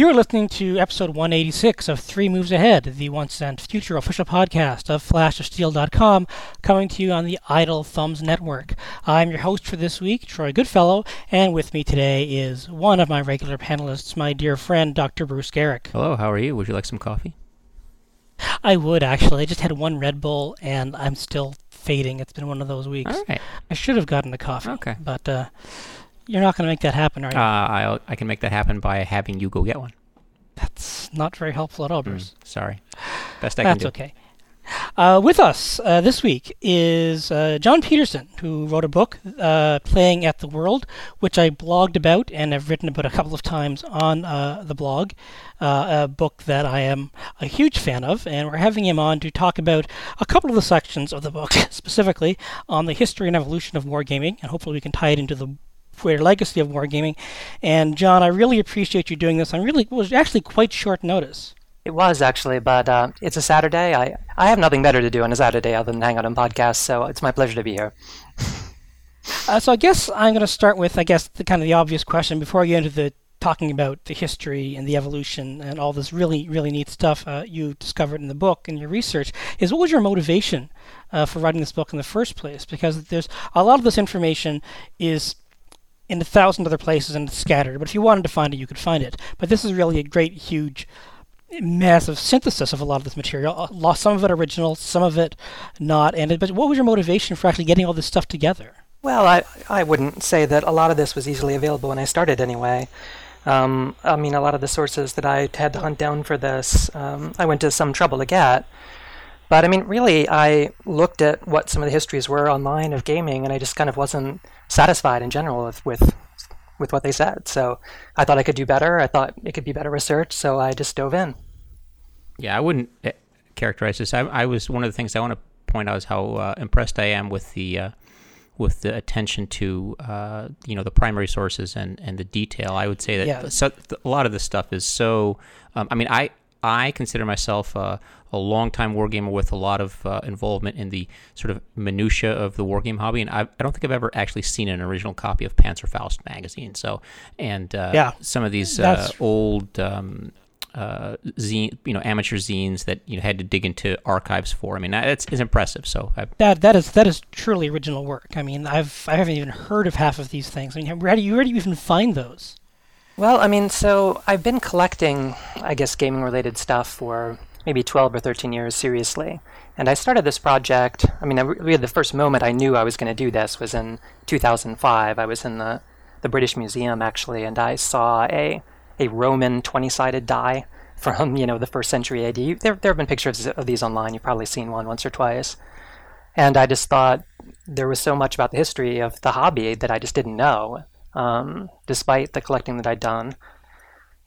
You are listening to episode 186 of Three Moves Ahead, the once and future official podcast of FlashofSteel.com, coming to you on the Idle Thumbs Network. I'm your host for this week, Troy Goodfellow, and with me today is one of my regular panelists, my dear friend, Dr. Bruce Geryk. Hello, how are you? Would you like some coffee? I would actually. I just had one Red Bull, and I'm still fading. It's been one of those weeks. All right. I should have gotten a coffee. Okay. But uh, you're not going to make that happen, are you? Uh, I I can make that happen by having you go get one. That's not very helpful at all, Bruce. Mm, sorry. Best I That's can do. okay. Uh, with us uh, this week is uh, Jon Peterson, who wrote a book, uh, Playing at the World, which I blogged about and have written about a couple of times on uh, the blog. Uh, a book that I am a huge fan of, and we're having him on to talk about a couple of the sections of the book, specifically on the history and evolution of wargaming, and hopefully we can tie it into the greater legacy of wargaming. And John, I really appreciate you doing this. I'm really was actually quite short notice. It was actually, but uh, it's a Saturday. I, I have nothing better to do on a Saturday other than hang out on podcasts, so it's my pleasure to be here. Uh, so I guess I'm going to start with, I guess, the kind of the obvious question before I get into the talking about the history and the evolution and all this really, really neat stuff uh, you discovered in the book and your research is what was your motivation uh, for writing this book in the first place? Because there's a lot of this information is in a thousand other places and it's scattered. But if you wanted to find it, you could find it. But this is really a great, huge, massive synthesis of a lot of this material. A lot- Some of it original, some of it not. And it, but what was your motivation for actually getting all this stuff together? Well, I, I wouldn't say that a lot of this was easily available when I started anyway. Um, I mean, a lot of the sources that I had to hunt down for this, um, I went to some trouble to get. But I mean, really, I looked at what some of the histories were online of gaming, and I just kind of wasn't satisfied in general with, with with what they said. So I thought I could do better. I thought it could be better research, so I just dove in. Yeah, I wouldn't eh, characterize this. I, I was one of the things I want to point out is how uh, impressed I am with the uh, with the attention to uh, you know the primary sources and, and the detail. I would say that Yeah. so, a lot of this stuff is so. Um, I mean, I I consider myself uh, a longtime wargamer with a lot of uh, involvement in the sort of minutia of the wargame hobby, and I, I don't think I've ever actually seen an original copy of Panzerfaust magazine. So, and uh, Yeah. some of these uh, old um, uh, zine, you know, amateur zines that you had to dig into archives for. I mean, that's is impressive. So, I, That that is that is truly original work. I mean, I've I haven't even heard of half of these things. I mean, where do you where do you even find those? Well, I mean, so I've been collecting, I guess, gaming related stuff for maybe 12 or 13 years seriously. And I started this project. I mean, I really the first moment I knew I was going to do this was in 2005. I was in the, the British Museum, actually, and I saw a, a Roman 20 sided die from, you know, the first century AD. There, there have been pictures of these online. You've probably seen one once or twice. And I just thought there was so much about the history of the hobby that I just didn't know, um, despite the collecting that I'd done.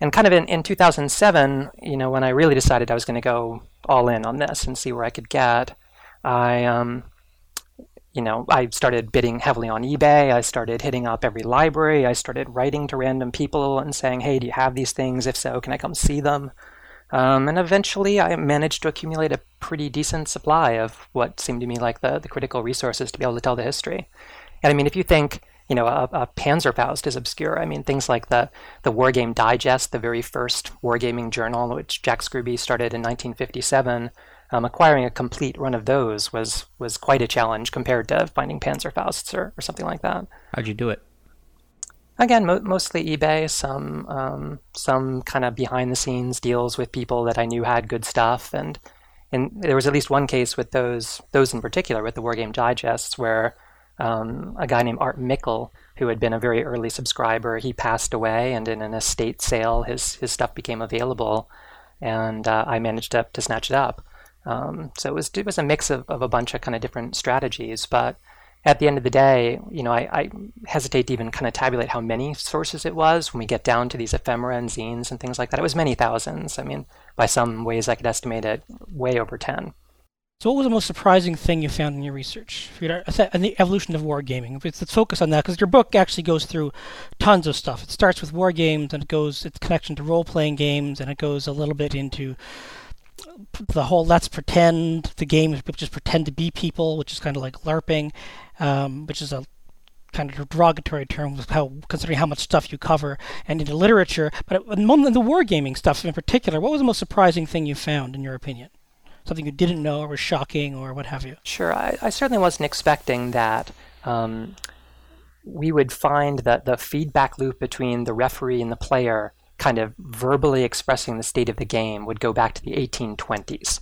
And kind of in, in 2007, you know, when I really decided I was going to go all in on this and see where I could get, I, um, you know, I started bidding heavily on eBay. I started hitting up every library. I started writing to random people and saying, hey, do you have these things? If so, can I come see them? Um, and eventually, I managed to accumulate a pretty decent supply of what seemed to me like the, the critical resources to be able to tell the history. And I mean, if you think, you know, a, a Panzerfaust is obscure, I mean, things like the, the Wargame Digest, the very first wargaming journal, which Jack Scruby started in 1957, um, acquiring a complete run of those was, was quite a challenge compared to finding Panzerfausts or, or something like that. how'd you do it? Again, mo- mostly eBay. Some um, some kind of behind the scenes deals with people that I knew had good stuff, and and there was at least one case with those those in particular with the Wargame Digests where um, a guy named Art Mickle, who had been a very early subscriber, he passed away, and in an estate sale, his his stuff became available, and uh, I managed to to snatch it up. Um, so it was it was a mix of, of a bunch of kind of different strategies, but at the end of the day, you know, I, I hesitate to even kind of tabulate how many sources it was when we get down to these ephemera and zines and things like that. It was many thousands. I mean, by some ways, I could estimate it way over 10. So, what was the most surprising thing you found in your research? And the evolution of wargaming. Let's, focus on that because your book actually goes through tons of stuff. It starts with war games and it goes its connection to role playing games and it goes a little bit into the whole let's pretend the game just pretend to be people, which is kind of like LARPing, um, which is a kind of derogatory term, how considering how much stuff you cover and into literature. But in the wargaming stuff in particular, what was the most surprising thing you found, in your opinion? Something you didn't know or was shocking or what have you? Sure, I, I certainly wasn't expecting that. Um, we would find that the feedback loop between the referee and the player kind of verbally expressing the state of the game would go back to the 1820s.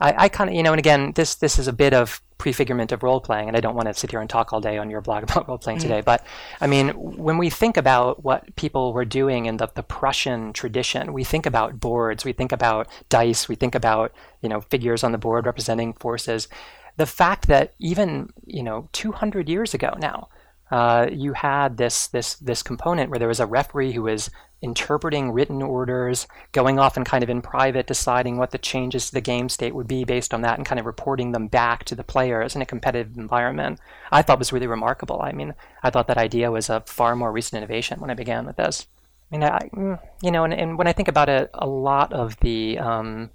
I, I kind of, you know, and again, this this is a bit of prefigurement of role playing, and I don't want to sit here and talk all day on your blog about role playing mm. today. But I mean, when we think about what people were doing in the, the Prussian tradition, we think about boards, we think about dice, we think about you know figures on the board representing forces. The fact that even you know 200 years ago now, uh, you had this this this component where there was a referee who was interpreting written orders, going off and kind of in private deciding what the changes to the game state would be based on that, and kind of reporting them back to the players in a competitive environment. I thought was really remarkable. I mean, I thought that idea was a far more recent innovation when I began with this. I mean, I, mm, you know, and, and when I think about it, a lot of the um,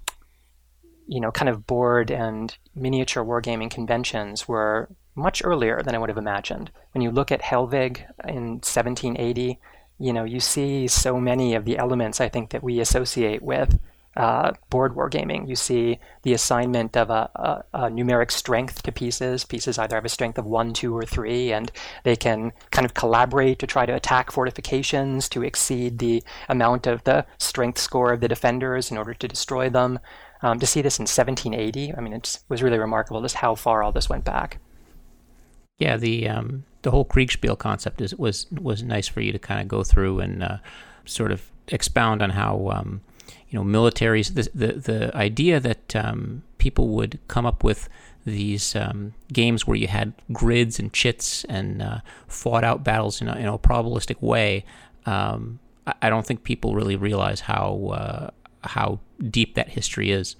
you know, kind of board and miniature wargaming conventions were much earlier than I would have imagined. When you look at Hellwig in 1780, you know, you see so many of the elements I think that we associate with uh, board wargaming. You see the assignment of a, a, a, numeric strength to pieces. Pieces either have a strength of one, two, or three, and they can kind of collaborate to try to attack fortifications to exceed the amount of the strength score of the defenders in order to destroy them. Um, to see this in 1780, I mean, it was really remarkable just how far all this went back. Yeah, the um, the whole Kriegspiel concept is was was nice for you to kind of go through and uh, sort of expound on how um, you know militaries the the, the idea that um, people would come up with these um, games where you had grids and chits and uh, fought out battles in a, in a probabilistic way. Um, I, I, don't think people really realize how uh, how deep that history is.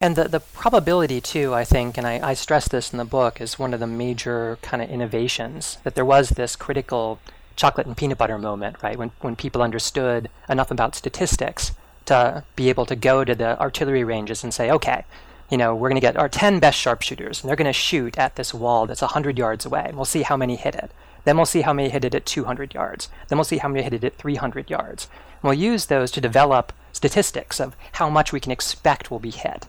And the, the probability, too, I think, and I, I stress this in the book, is one of the major kind of innovations. That there was this critical chocolate and peanut butter moment, right? When, when people understood enough about statistics to be able to go to the artillery ranges and say, okay, you know, we're going to get our 10 best sharpshooters, and they're going to shoot at this wall that's 100 yards away, and we'll see how many hit it. Then we'll see how many hit it at 200 yards. Then we'll see how many hit it at 300 yards. And we'll use those to develop statistics of how much we can expect will be hit.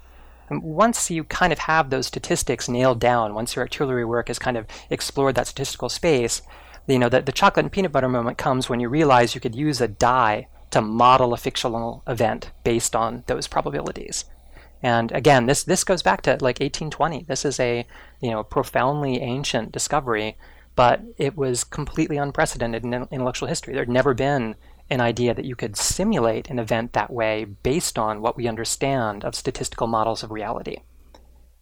And once you kind of have those statistics nailed down, once your artillery work has kind of explored that statistical space, you know, the, the chocolate and peanut butter moment comes when you realize you could use a die to model a fictional event based on those probabilities. And again, this this goes back to like 1820. This is a you know profoundly ancient discovery, but it was completely unprecedented in intellectual history. There'd never been an idea that you could simulate an event that way based on what we understand of statistical models of reality.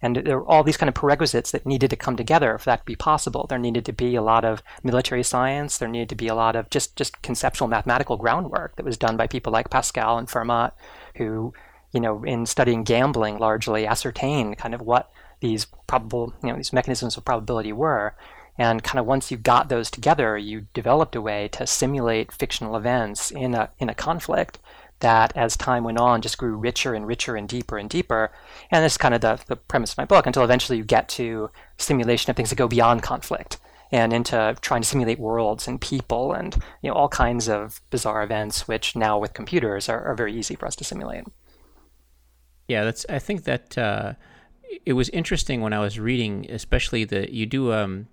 And there were all these kind of prerequisites that needed to come together for that to be possible. There needed to be a lot of military science. There needed to be a lot of just, just conceptual mathematical groundwork that was done by people like Pascal and Fermat, who, you know, in studying gambling largely ascertained kind of what these probable, you know, these mechanisms of probability were. And kind of once you got those together, you developed a way to simulate fictional events in a, in a conflict that, as time went on, just grew richer and richer and deeper and deeper. And this is kind of the, the premise of my book until eventually you get to simulation of things that go beyond conflict and into trying to simulate worlds and people and you know all kinds of bizarre events, which now with computers are, are very easy for us to simulate. Yeah, that's. I think that uh, it was interesting when I was reading, especially the you do um,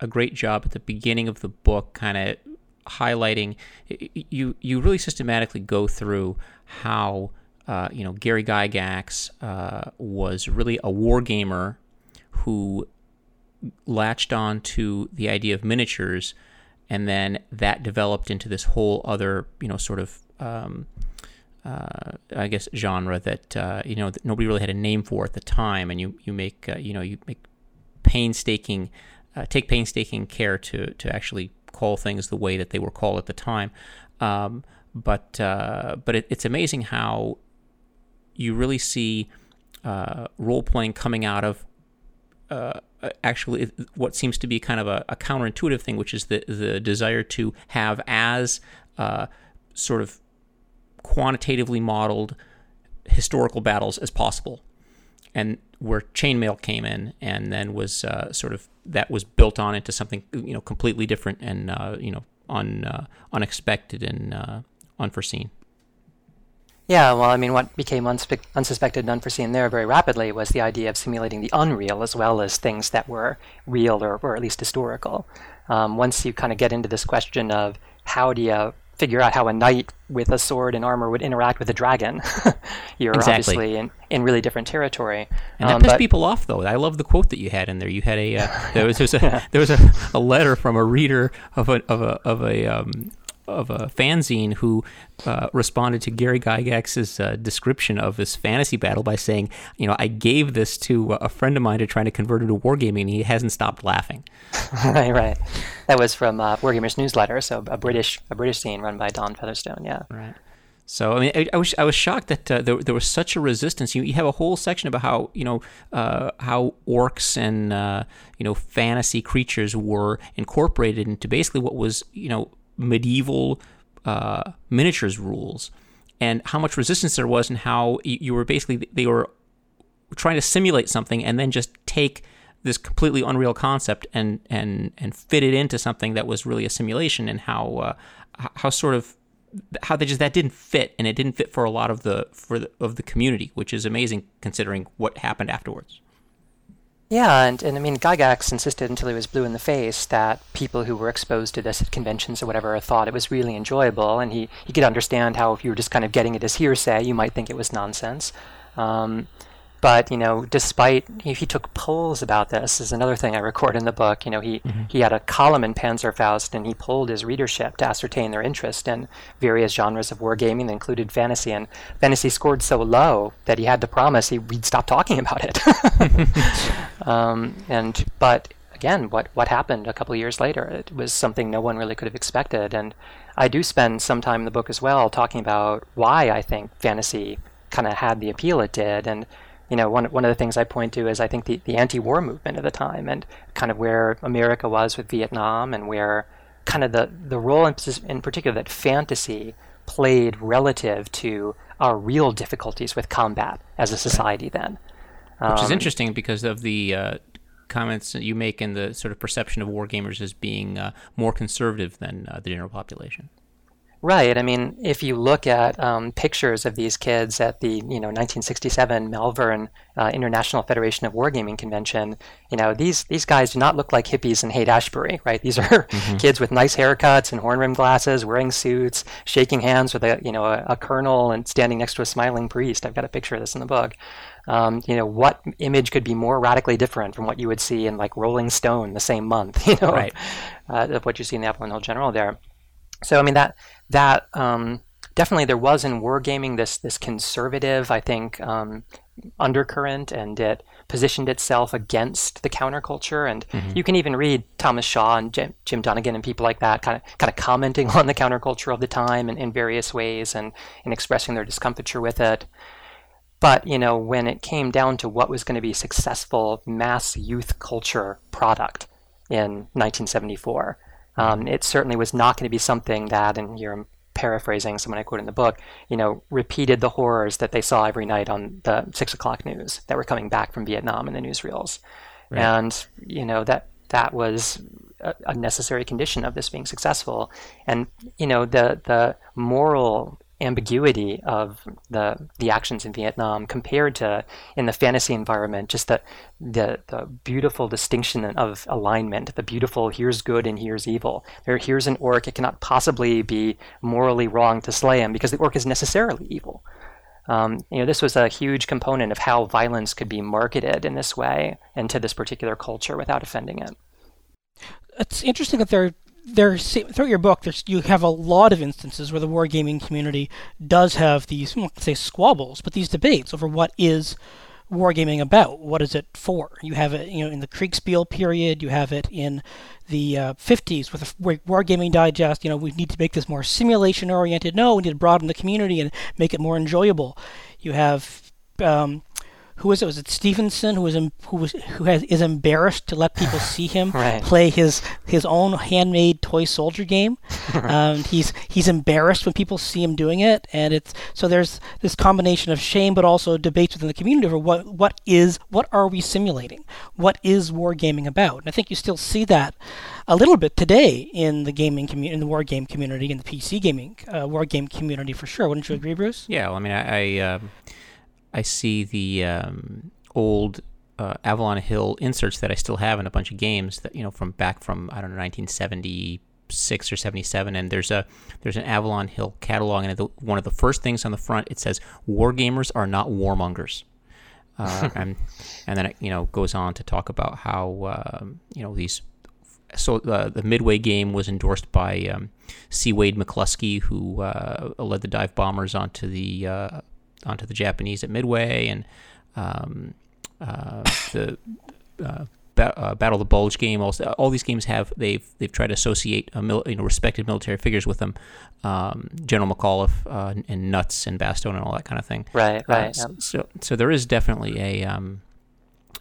a great job at the beginning of the book, kind of highlighting. You you really systematically go through how uh, you know Gary Gygax uh, was really a war gamer who latched on to the idea of miniatures, and then that developed into this whole other you know sort of um, uh, I guess genre that uh, you know that nobody really had a name for at the time, and you you make uh, you know you make painstaking uh, take painstaking care to to actually call things the way that they were called at the time. Um, but uh, but it, it's amazing how you really see uh, role playing coming out of uh, actually what seems to be kind of a, a, counterintuitive thing, which is the the desire to have as uh, sort of quantitatively modeled historical battles as possible. And where chainmail came in, and then was uh, sort of that was built on into something you know completely different and uh, you know un, uh, unexpected and uh, unforeseen. Yeah, well, I mean, what became unspe- unsuspected and unforeseen there very rapidly was the idea of simulating the unreal as well as things that were real or, or at least historical. Um, once you kind of get into this question of how do you figure out how a knight with a sword and armor would interact with a dragon, you're Exactly. obviously in, in really different territory. And that Um, pissed but- people off, though. I love the quote that you had in there. You had a uh, there was, there was a there was a, a letter from a reader of a of a of a um, of a fanzine who uh, responded to Gary Gygax's uh, description of this fantasy battle by saying, you know, I gave this to a friend of mine to try to convert it to wargaming, and he hasn't stopped laughing. right, right. That was from uh, Wargamers newsletter, so a British a British scene run by Don Featherstone. Yeah. Right. So I mean, I, I was I was shocked that uh, there there was such a resistance. You, you have a whole section about how you know uh, how orcs and uh, you know fantasy creatures were incorporated into basically what was you know medieval uh, miniatures rules, and how much resistance there was, and how you, were basically they were trying to simulate something and then just take this completely unreal concept and and and fit it into something that was really a simulation and how uh, how sort of how they just that didn't fit and it didn't fit for a lot of the for the, of the community which is amazing considering what happened afterwards Yeah, and, and I mean, Gygax insisted until he was blue in the face that people who were exposed to this at conventions or whatever thought it was really enjoyable, and he, he could understand how if you were just kind of getting it as hearsay, you might think it was nonsense. Um, but you know, despite he, he took polls about this, is another thing I record in the book. You know, he he had a column in Panzerfaust, and he polled his readership to ascertain their interest in various genres of wargaming that included fantasy. And fantasy scored so low that he had to promise he, he'd stop talking about it. um, and but again, what what happened a couple of years later? It was something no one really could have expected. And I do spend some time in the book as well talking about why I think fantasy kind of had the appeal it did. And you know, one one of the things I point to is I think the, the anti-war movement of the time and kind of where America was with Vietnam and where kind of the the role in, in particular that fantasy played relative to our real difficulties with combat as a society then. which is Um, interesting because of the uh, comments that you make and the sort of perception of wargamers as being uh, more conservative than uh, the general population Right. I mean, if you look at um, pictures of these kids at the you know 1967 Malvern uh, International Federation of Wargaming Convention, you know these these guys do not look like hippies in Haight Ashbury, right? These are kids with nice haircuts and horn rimmed glasses, wearing suits, shaking hands with a you know a, a colonel and standing next to a smiling priest. I've got a picture of this in the book. Um, you know, what image could be more radically different from what you would see in like Rolling Stone the same month? You know, Right. uh, of what you see in the Avalon Hill General there. So I mean that that um, definitely there was in wargaming this this conservative I think um, undercurrent, and it positioned itself against the counterculture. And you can even read Thomas Shaw and Jim, Jim Dunnigan and people like that, kind of kind of commenting on the counterculture of the time in, in various ways and, and expressing their discomfiture with it. But you know, when it came down to what was going to be successful mass youth culture product in 1974, um, it certainly was not going to be something that, and you're paraphrasing someone I quote in the book, you know, repeated the horrors that they saw every night on the six o'clock news that were coming back from Vietnam in the newsreels, and you know that that was a, a necessary condition of this being successful, and you know the the moral ambiguity of the the actions in Vietnam compared to in the fantasy environment, just the the, the beautiful distinction of alignment, the beautiful here's good and here's evil. There, here's an orc. It cannot possibly be morally wrong to slay him because the orc is necessarily evil. Um, you know, this was a huge component of how violence could be marketed in this way and to this particular culture without offending it. It's interesting that there, there throughout your book, you have a lot of instances where the wargaming community does have these, say squabbles, but these debates over what is wargaming about. What is it for? You have it, you know, in the Kriegspiel period. You have it in the uh, 50s with the War- Wargaming Digest. You know, we need to make this more simulation oriented. No, we need to broaden the community and make it more enjoyable. You have um, who was it? Was it Stevenson who was em- who was who has is embarrassed to let people see him Right. play his his own handmade toy soldier game? um, he's he's embarrassed when people see him doing it, and it's so there's this combination of shame, but also debates within the community over what what is what are we simulating? What is wargaming about? And I think you still see that a little bit today in the gaming community, in the war game community, in the PC gaming uh, war game community for sure. Wouldn't you agree, Bruce? Yeah, well, I mean, I I, um, I see the um, old uh, Avalon Hill inserts that I still have in a bunch of games that you know from back from I don't know 1976 or 77, and there's a there's an Avalon Hill catalog, and the, one of the first things on the front it says "Wargamers are not warmongers." Uh, and and then it you know goes on to talk about how um, you know these so uh, the Midway game was endorsed by um, C. Wade McCluskey, who uh, led the dive bombers onto the uh, onto the Japanese at Midway, and um, uh, the uh, ba- uh, Battle of the Bulge game. Also, all these games have they've they've tried to associate a mil- you know respected military figures with them, um, General McAuliffe uh, and Nuts and Bastogne and all that kind of thing. Right, Uh, right. so, yep. so so there is definitely a um,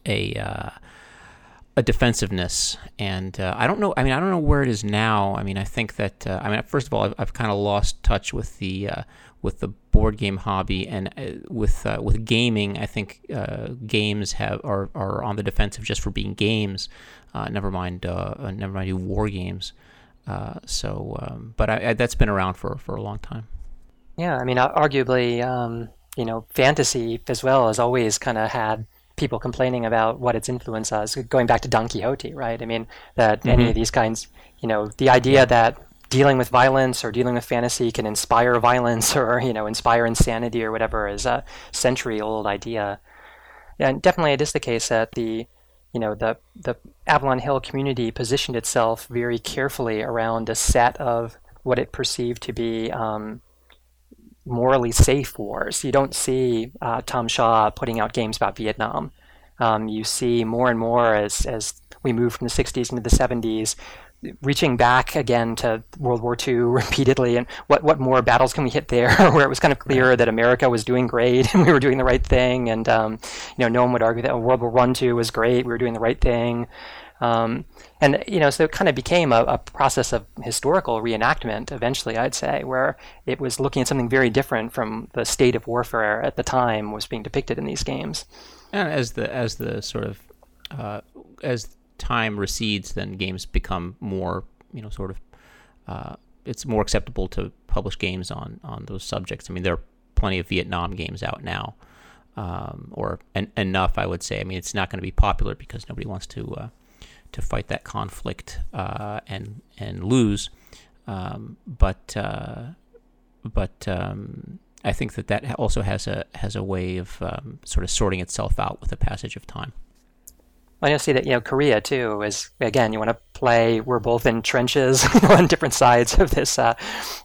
a uh, a defensiveness, and uh, I don't know. I mean, I don't know where it is now. I mean, I think that uh, I mean, first of all, I've, I've kind of lost touch with the uh, with the board game hobby and uh, with uh, with gaming. I think uh, games have are, are on the defensive just for being games. Uh, never mind, uh, never mind, war games. Uh, so, um, but I, I, that's been around for for a long time. Yeah, I mean, arguably, um, you know, fantasy as well has always kind of had people complaining about what its influence is. Going back to Don Quixote, right? I mean, that any of these kinds, you know, the idea that dealing with violence or dealing with fantasy can inspire violence or you know inspire insanity or whatever is a century-old idea. And definitely, it is the case that the you know the the Avalon Hill community positioned itself very carefully around a set of what it perceived to be um, morally safe wars. You don't see uh, Tom Shaw putting out games about Vietnam. Um, you see more and more as as we move from the 60s into the 70s, reaching back again to World War II repeatedly, and what what more battles can we hit there, where it was kind of clear that America was doing great and we were doing the right thing, and um, you know no one would argue that World War One two was great, we were doing the right thing. Um, and you know, so it kind of became a, a, process of historical reenactment. Eventually, I'd say, where it was looking at something very different from the state of warfare at the time was being depicted in these games. And as the as the sort of uh, as time recedes, then games become more, you know, sort of. Uh, it's more acceptable to publish games on on those subjects. I mean, there are plenty of Vietnam games out now, um, or en- enough, I would say. I mean, it's not going to be popular because nobody wants to uh, to fight that conflict uh, and and lose. Um, but uh, but um, I think that that also has a has a way of um, sort of sorting itself out with the passage of time. I know see that you know Korea too is again you want to play we're both in trenches on different sides of this uh,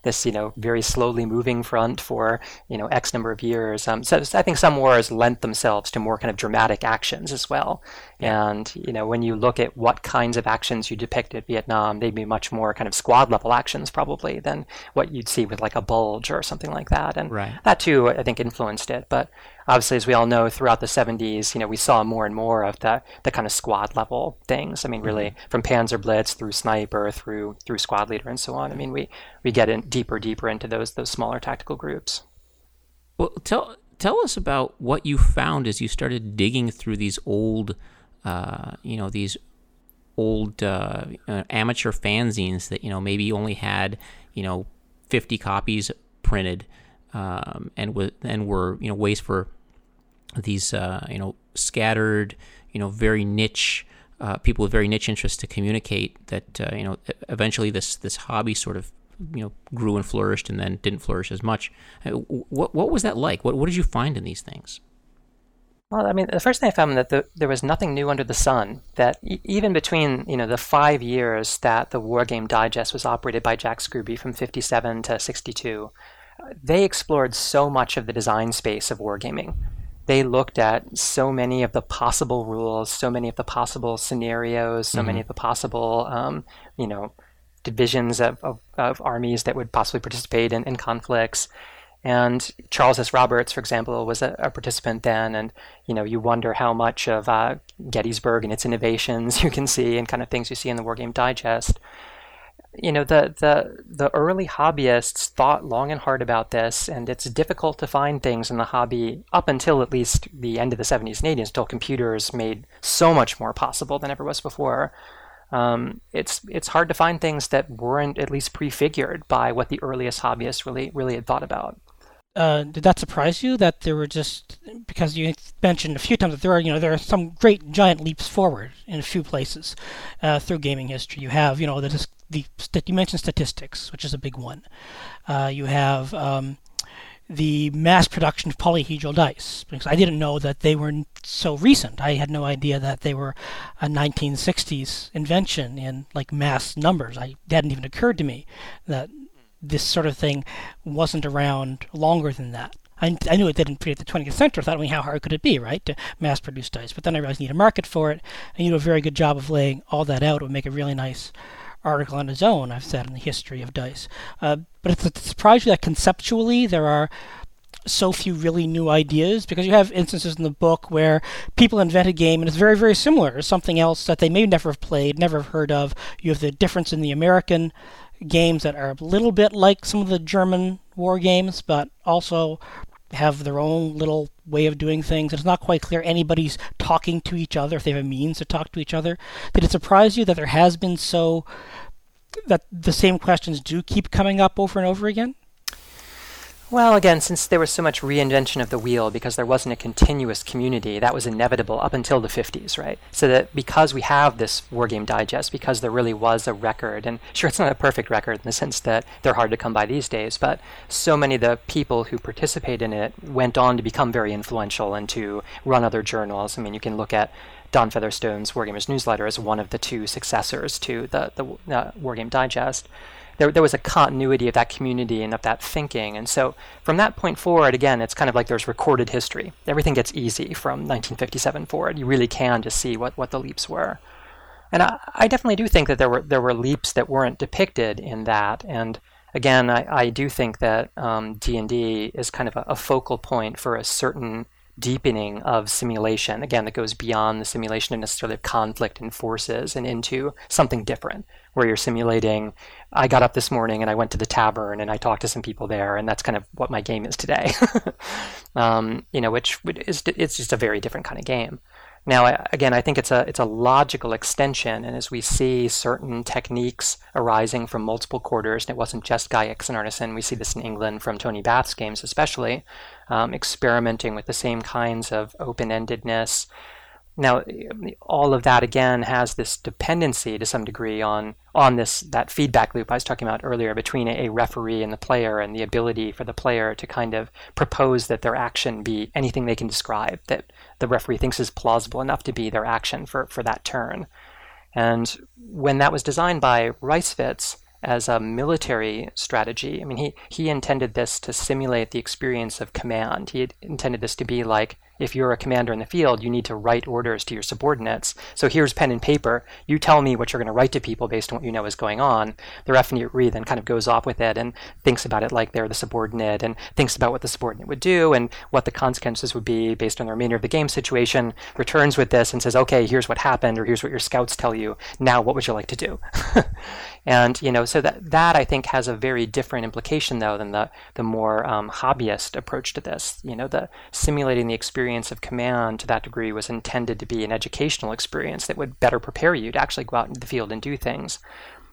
this you know very slowly moving front for you know X number of years. Um, so I think some wars lent themselves to more kind of dramatic actions as well. Yeah. And you know when you look at what kinds of actions you depict at Vietnam, they'd be much more kind of squad level actions probably than what you'd see with like a bulge or something like that. And right. that too I think influenced it, but obviously, as we all know, throughout the 70s, you know, we saw more and more of the, the kind of squad level things. I mean, really, mm-hmm. from Panzer Blitz through Sniper through through Squad Leader and so on. I mean, we, we get in deeper, deeper into those those smaller tactical groups. Well, tell tell us about what you found as you started digging through these old, uh, you know, these old uh, uh, amateur fanzines that you know maybe only had you know 50 copies printed. Um, and w- and were you know ways for these uh, you know scattered you know very niche uh, people with very niche interests to communicate that uh, you know eventually this this hobby sort of you know grew and flourished and then didn't flourish as much. What what was that like? What what did you find in these things? Well, I mean, the first thing I found that the, there was nothing new under the sun. That e- even between you know the five years that the War Game Digest was operated by Jack Scruby from '57 to '62, they explored so much of the design space of wargaming. They looked at so many of the possible rules, so many of the possible scenarios, so mm-hmm. many of the possible, um, you know, divisions of, of, of, armies that would possibly participate in, in conflicts. And Charles S. Roberts, for example, was a, a participant then, and you know you wonder how much of uh, Gettysburg and its innovations you can see, and kind of things you see in the Wargame Digest. You know the the the early hobbyists thought long and hard about this, and it's difficult to find things in the hobby up until at least the end of the 70s and 80s, until computers made so much more possible than ever was before um, it's it's hard to find things that weren't at least prefigured by what the earliest hobbyists really really had thought about. Uh, did that surprise you that there were just because you mentioned a few times that there are you know there are some great giant leaps forward in a few places uh, through gaming history. You have you know the, the you mentioned statistics, which is a big one. Uh, you have um, the mass production of polyhedral dice because I didn't know that they were so recent. I had no idea that they were a 1960s invention in like mass numbers. I hadn't even occurred to me that this sort of thing wasn't around longer than that. I, I knew it didn't predate the 20th century. I thought, I mean, how hard could it be, right, to mass produce dice? But then I realized you need a market for it, and you do a very good job of laying all that out. It would make a really nice article on its own, I've said, in the history of dice. Uh, but it's surprise you that conceptually there are so few really new ideas because you have instances in the book where people invent a game and it's very, very similar to something else that they may never have played, never have heard of. You have the difference in the American games that are a little bit like some of the German war games, but also have their own little way of doing things. It's not quite clear anybody's talking to each other if they have a means to talk to each other. Did it surprise you that there has been so that the same questions do keep coming up over and over again? Well, again, since there was so much reinvention of the wheel because there wasn't a continuous community, that was inevitable up until the 50s, right? So that because we have this Wargame Digest, because there really was a record, and sure, it's not a perfect record in the sense that they're hard to come by these days, but so many of the people who participate in it went on to become very influential and to run other journals. I mean, you can look at Don Featherstone's Wargamers newsletter as one of the two successors to the, the uh, Wargame Digest there, there was a continuity of that community and of that thinking. And so from that point forward, again, it's kind of like there's recorded history. Everything gets easy from 1957 forward. You really can just see what, what the leaps were. And I, I definitely do think that there were there were leaps that weren't depicted in that. And again, I, I do think that um, D&D is kind of a, a focal point for a certain deepening of simulation, again, that goes beyond the simulation of necessarily of conflict and forces and into something different, where you're simulating, I got up this morning and I went to the tavern and I talked to some people there, and that's kind of what my game is today. um, you know, which is it's just a very different kind of game. Now, again, I think it's a it's a logical extension, and as we see certain techniques arising from multiple quarters, and it wasn't just Guy Arneson, we see this in England from Tony Bath's games, especially um, experimenting with the same kinds of open-endedness, now, all of that again has this dependency to some degree on on this that feedback loop I was talking about earlier between a referee and the player, and the ability for the player to kind of propose that their action be anything they can describe that the referee thinks is plausible enough to be their action for for that turn. And when that was designed by Reisswitz as a military strategy, I mean, he he intended this to simulate the experience of command. He intended this to be like if you're a commander in the field, you need to write orders to your subordinates. So here's pen and paper. You tell me what you're going to write to people based on what you know is going on. The referee then kind of goes off with it and thinks about it like they're the subordinate and thinks about what the subordinate would do and what the consequences would be based on the remainder of the game situation. Returns with this and says, okay, here's what happened or here's what your scouts tell you. Now, what would you like to do? And you know, so that that I think has a very different implication though than the the more um, hobbyist approach to this. You know, the simulating the experience of command to that degree was intended to be an educational experience that would better prepare you to actually go out into the field and do things.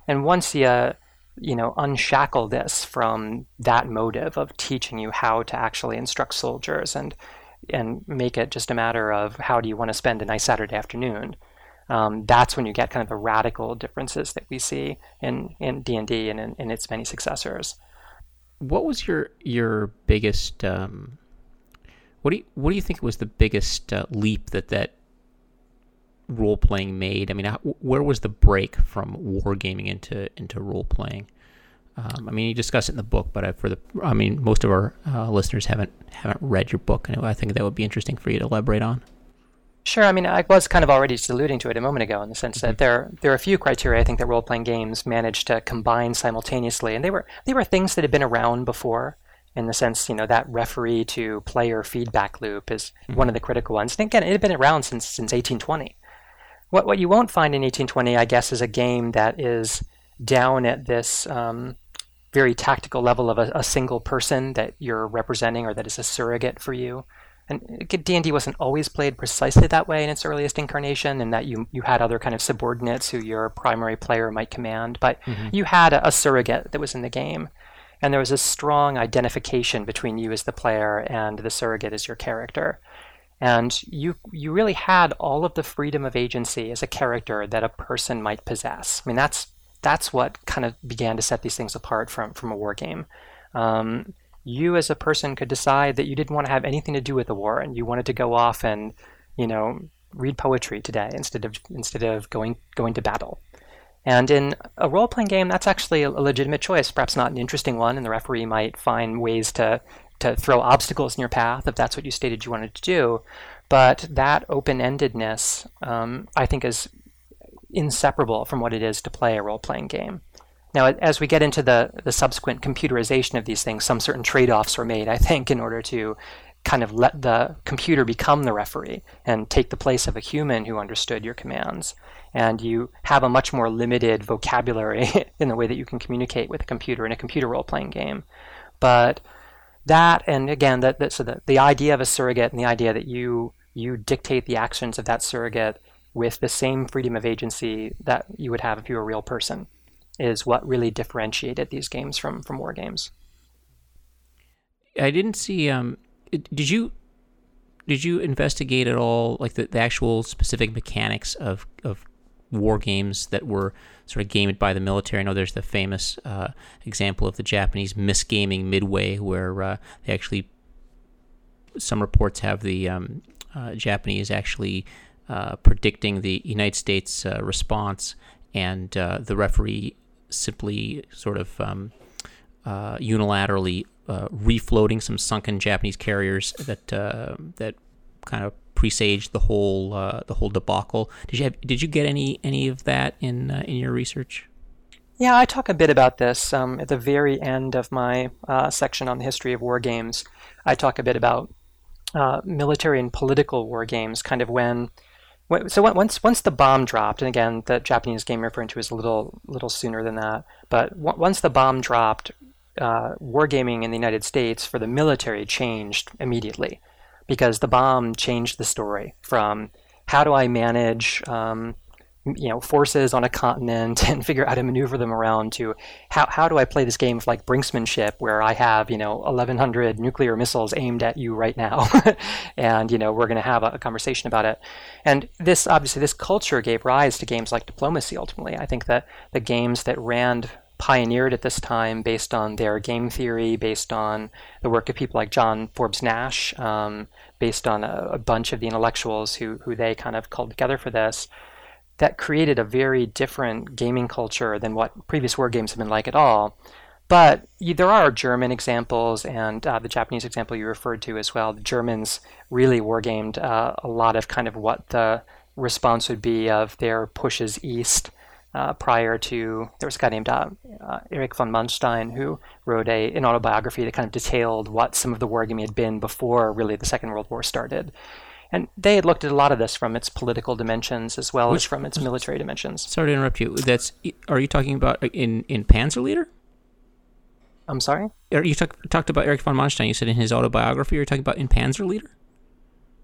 And once you uh, you know unshackle this from that motive of teaching you how to actually instruct soldiers and and make it just a matter of how do you want to spend a nice Saturday afternoon um, that's when you get kind of the radical differences that we see in in D and D and in, its many successors. What was your your biggest? Um, what do you what do you think was the biggest uh, leap that that role playing made? I mean, where was the break from wargaming into into role playing? Um, I mean, you discuss it in the book, but for the, I mean, most of our uh, listeners haven't haven't read your book, and I think that would be interesting for you to elaborate on. Sure. I mean, I was kind of already alluding to it a moment ago in the sense mm-hmm. that there there are a few criteria I think that role playing games managed to combine simultaneously, and they were they were things that had been around before. in the sense, you know, that referee to player feedback loop is mm-hmm. one of the critical ones. And again, it had been around since since 1820. What what you won't find in 1820, I guess, is a game that is down at this um, very tactical level of a, a, single person that you're representing or that is a surrogate for you. And D&D wasn't always played precisely that way in its earliest incarnation, in that you you had other kind of subordinates who your primary player might command, but mm-hmm. you had a, a surrogate that was in the game and there was a strong identification between you as the player and the surrogate as your character. And you you really had all of the freedom of agency as a character that a person might possess. I mean, that's that's what kind of began to set these things apart from from a war game. Um, you as a person could decide that you didn't want to have anything to do with the war, and you wanted to go off and you know read poetry today instead of instead of going going to battle. And in a role playing game, that's actually a legitimate choice, perhaps not an interesting one, and the referee might find ways to, to throw obstacles in your path if that's what you stated you wanted to do. But that open endedness, um, I think, is inseparable from what it is to play a role playing game. Now, as we get into the, the subsequent computerization of these things, some certain trade offs were made, I think, in order to kind of let the computer become the referee and take the place of a human who understood your commands and you have a much more limited vocabulary in the way that you can communicate with a computer in a computer role playing game. But that, and again, that, that so the, the idea of a surrogate and the idea that you you dictate the actions of that surrogate with the same freedom of agency that you would have if you were a real person is what really differentiated these games from from war games. I didn't see. Um, did you did you investigate at all, like the, the actual specific mechanics of of war games that were sort of gamed by the military. I know there's the famous uh, example of the Japanese misgaming Midway, where uh, they actually, some reports have the um, uh, Japanese actually uh, predicting the United States uh, response, and uh, the referee simply sort of um, unilaterally refloating some sunken Japanese carriers that that kind of presaged the whole uh, the whole debacle. Did you have, did you get any any of that in uh, in your research? Yeah, I talk a bit about this um, at the very end of my uh, section on the history of war games. I talk a bit about uh, military and political war games, kind of when. So once once the bomb dropped, and again, the Japanese game referring to is a little little sooner than that. But once the bomb dropped, uh, wargaming in the United States for the military changed immediately because the bomb changed the story from how do I manage um, you know forces on a continent and figure out how to maneuver them around to how, how do I play this game of like brinksmanship where I have you know 1100 nuclear missiles aimed at you right now? And you know we're going to have a, a, conversation about it. And this obviously this culture gave rise to games like diplomacy ultimately. I think that the games that Rand pioneered at this time based on their game theory, based on the work of people like John Forbes Nash, um, based on a, a, bunch of the intellectuals who, who they kind of called together for this, that created a very different gaming culture than what previous war games have been like at all. But there are German examples and uh, the Japanese example you referred to as well. The Germans really wargamed uh, a lot of kind of what the response would be of their pushes east uh, prior to there was a guy named uh, uh, Erich von Manstein who wrote a an autobiography that kind of detailed what some of the wargaming had been before really the Second World War started. And they had looked at a lot of this from its political dimensions as well Which, as from its military dimensions. Sorry to interrupt you. That's are you talking about uh, in in Panzerleader? I'm sorry. You talk, talked about Erich von Manstein. You said in his autobiography. You're talking about in Panzerleader.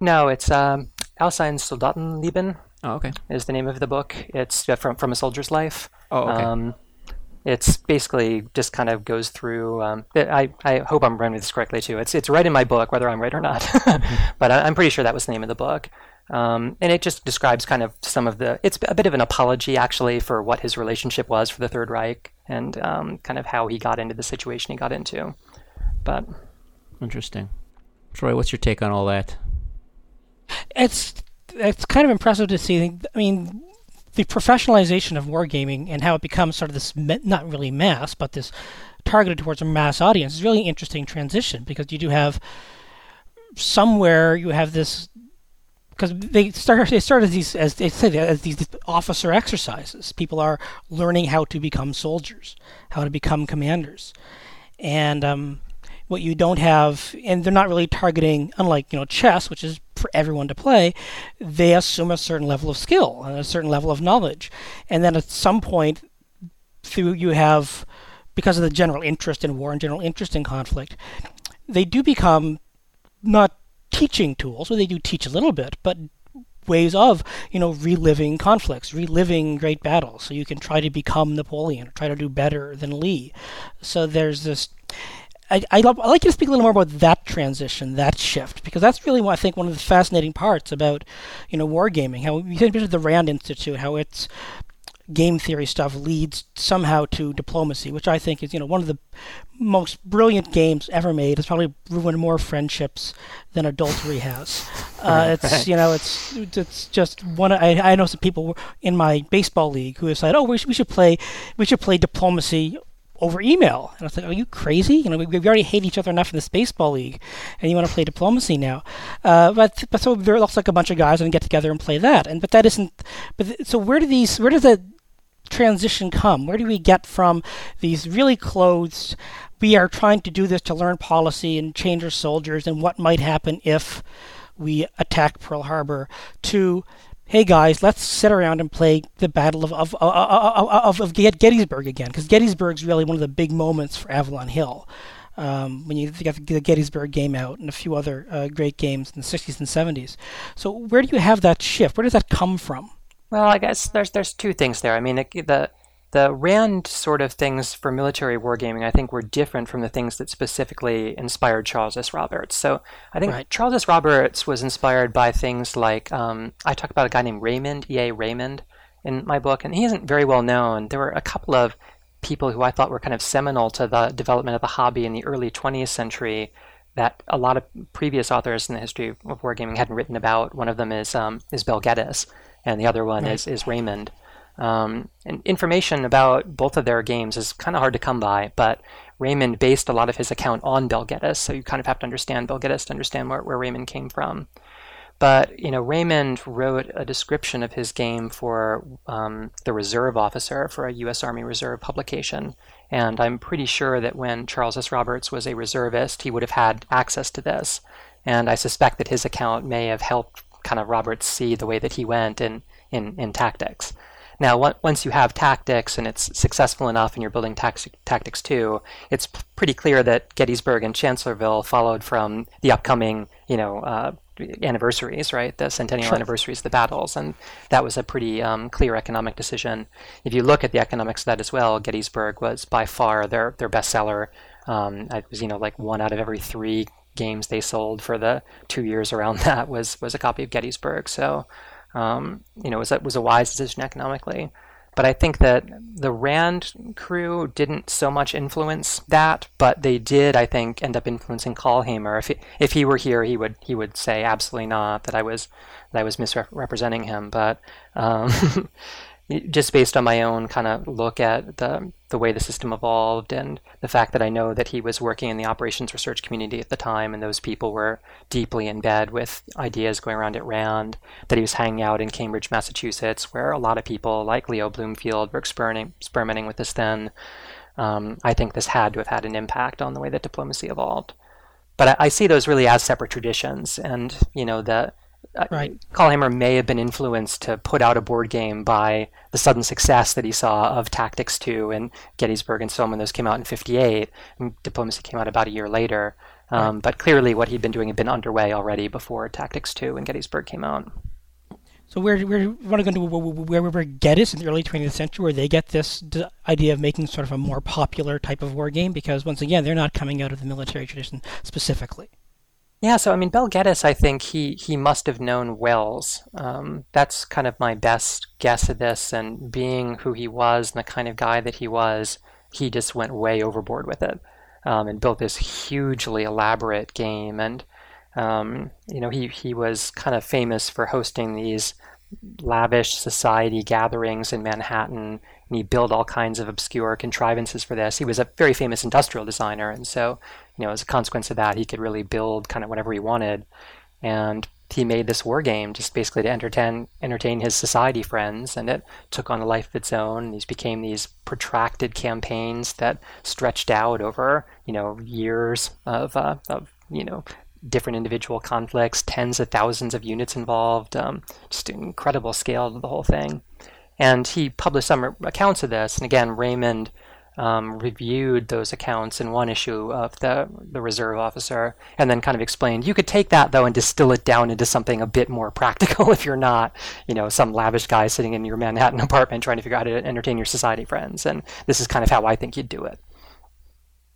No, it's um, Soldatenleben Oh, okay. Is the name of the book. It's from from a soldier's life. Oh, okay. Um, it's basically just kind of goes through. Um, I, I hope I'm running this correctly too. It's it's right in my book, whether I'm right or not. but I, am pretty sure that was the name of the book. Um, and it just describes kind of some of the. It's a bit of an apology actually for what his relationship was for the Third Reich and um, kind of how he got into the situation he got into. But interesting, Troy. What's your take on all that? It's it's kind of impressive to see. I mean, the professionalization of wargaming and how it becomes sort of this not really mass, but this targeted towards a mass audience is really interesting transition because you do have somewhere you have this because they start they start as these as they say as these officer exercises. People are learning how to become soldiers, how to become commanders, and um, What you don't have, and they're not really targeting, unlike you know chess, which is for everyone to play. They assume a certain level of skill and a certain level of knowledge, and then at some point, through you have, because of the general interest in war and general interest in conflict, they do become not teaching tools, or they do teach a little bit, but ways of you know reliving conflicts, reliving great battles. So you can try to become Napoleon, or try to do better than Lee. So there's this. I, I, would like you to speak a little more about that transition, that shift, because that's really what I think one of the fascinating parts about, you know, wargaming. How you mentioned the Rand Institute, how it's game theory stuff leads somehow to diplomacy, which I think is you know one of the most brilliant games ever made. It's probably ruined more friendships than adultery has. Uh, it's you know it's it's just one. I, I know some people in my baseball league who have said, oh we should, we should play we should play diplomacy over email. And I was like, are you crazy? You know, we, we already hate each other enough in this baseball league, and you want to play diplomacy now. Uh, but but so there looks like a bunch of guys and get together and play that. And but that isn't. But th- so where do these? Where does the transition come? Where do we get from these really closed, we are trying to do this to learn policy and change our soldiers and what might happen if we attack Pearl Harbor, to hey guys, let's sit around and play the Battle of of of, of, of Gettysburg again, because Gettysburg's really one of the big moments for Avalon Hill. Um, when you got the Gettysburg game out and a few other uh, great games in the 60s and 70s. So where do you have that shift? Where does that come from? Well, I guess there's there's two things there. I mean, it, the the Rand sort of things for military wargaming, I think, were different from the things that specifically inspired Charles S. Roberts. So I think right. Charles S. Roberts was inspired by things like um, I talk about a guy named Raymond E. A. Raymond in my book, and he isn't very well known. There were a couple of people who I thought were kind of seminal to the development of the hobby in the early 20th century that a lot of previous authors in the history of wargaming hadn't written about. One of them is um, is Bel Geddes and the other one right. is, is Raymond. Um, and information about both of their games is kind of hard to come by, but Raymond based a lot of his account on Bel Geddes, so you kind of have to understand Bel Geddes to understand where, where Raymond came from. But you know, Raymond wrote a description of his game for um, the reserve officer for a U.S. Army Reserve publication, and I'm pretty sure that when Charles S. Roberts was a reservist, he would have had access to this. And I suspect that his account may have helped kind of Roberts see the way that he went in, in, in tactics. Now, once you have tactics and it's successful enough and you're building tactics too, it's pretty clear that Gettysburg and Chancellorsville followed from the upcoming, you know, uh, anniversaries, right? The centennial sure. anniversaries, the battles, and that was a pretty um, clear economic decision. If you look at the economics of that as well, Gettysburg was by far their their bestseller. Um, it was you know like one out of every three games they sold for the two years around that was was a copy of Gettysburg. So, um, you know, was, was a wise decision economically. But I think that the Rand crew didn't so much influence that, but they did, I think, end up influencing Calhamer. If he, if he were here, he would he would say absolutely not that I was that I was misrepresenting him. But um, just based on my own kind of look at the the way the system evolved and the fact that I know that he was working in the operations research community at the time and those people were deeply in bed with ideas going around at Rand, that he was hanging out in Cambridge, Massachusetts, where a lot of people like Leo Bloomfield were experimenting, experimenting with this then. Um, I think this had to have had an impact on the way that diplomacy evolved. But I, I see those really as separate traditions, and you know the Right. Calhamer may have been influenced to put out a board game by the sudden success that he saw of Tactics 2 and Gettysburg and so on when those came out in 58. And Diplomacy came out about a year later. Um, right. But clearly, what he'd been doing had been underway already before Tactics 2 and Gettysburg came out. So where where want to go into where we Geddes in the early 20th century, where they get this idea of making sort of a more popular type of war game, because once again, they're not coming out of the military tradition specifically. Yeah, so I mean, Bel Geddes, I think he he must have known Wells. Um, that's kind of my best guess of this. And being who he was and the kind of guy that he was, he just went way overboard with it um, and built this hugely elaborate game. And um, you know, he he was kind of famous for hosting these lavish society gatherings in Manhattan and he built all kinds of obscure contrivances for this. He was a very famous industrial designer, and so you know, as a consequence of that, he could really build kind of whatever he wanted. And he made this war game just basically to entertain entertain his society friends, and it took on a life of its own. These became these protracted campaigns that stretched out over you know years of uh, of you know different individual conflicts, tens of thousands of units involved, um, just an incredible scale to the whole thing. And he published some accounts of this, and again, Raymond um, reviewed those accounts in one issue of the the reserve officer, and then kind of explained you could take that though and distill it down into something a bit more practical if you're not, you know, some lavish guy sitting in your Manhattan apartment trying to figure out how to entertain your society friends. And this is kind of how I think you'd do it.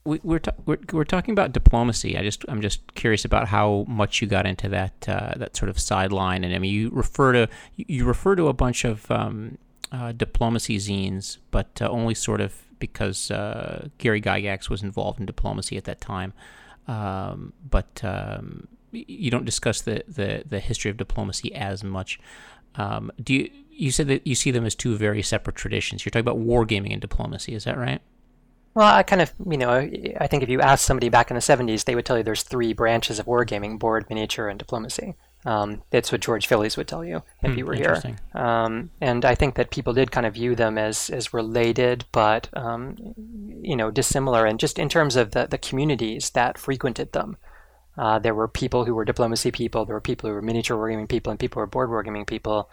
We, we're, ta- we're we're talking about diplomacy. I just I'm just curious about how much you got into that uh, that sort of sideline. And I mean, you refer to you refer to a bunch of um, uh, diplomacy zines, but uh, only sort of because uh, Gary Gygax was involved in diplomacy at that time. Um, but um, you don't discuss the, the, the history of diplomacy as much. Um, do you you said that you see them as two very separate traditions? You're talking about wargaming and diplomacy, is that right? Well, I kind of, you know, I think if you ask somebody back in the 70s, they would tell you there's three branches of wargaming board, miniature, and diplomacy. Um, it's what George Phillies would tell you if Hmm, you were here. Um, and I think that people did kind of view them as, as related, but, um, you know, dissimilar. And just in terms of the, the communities that frequented them, uh, there were people who were diplomacy people, there were people who were miniature wargaming people, and people who were board wargaming people.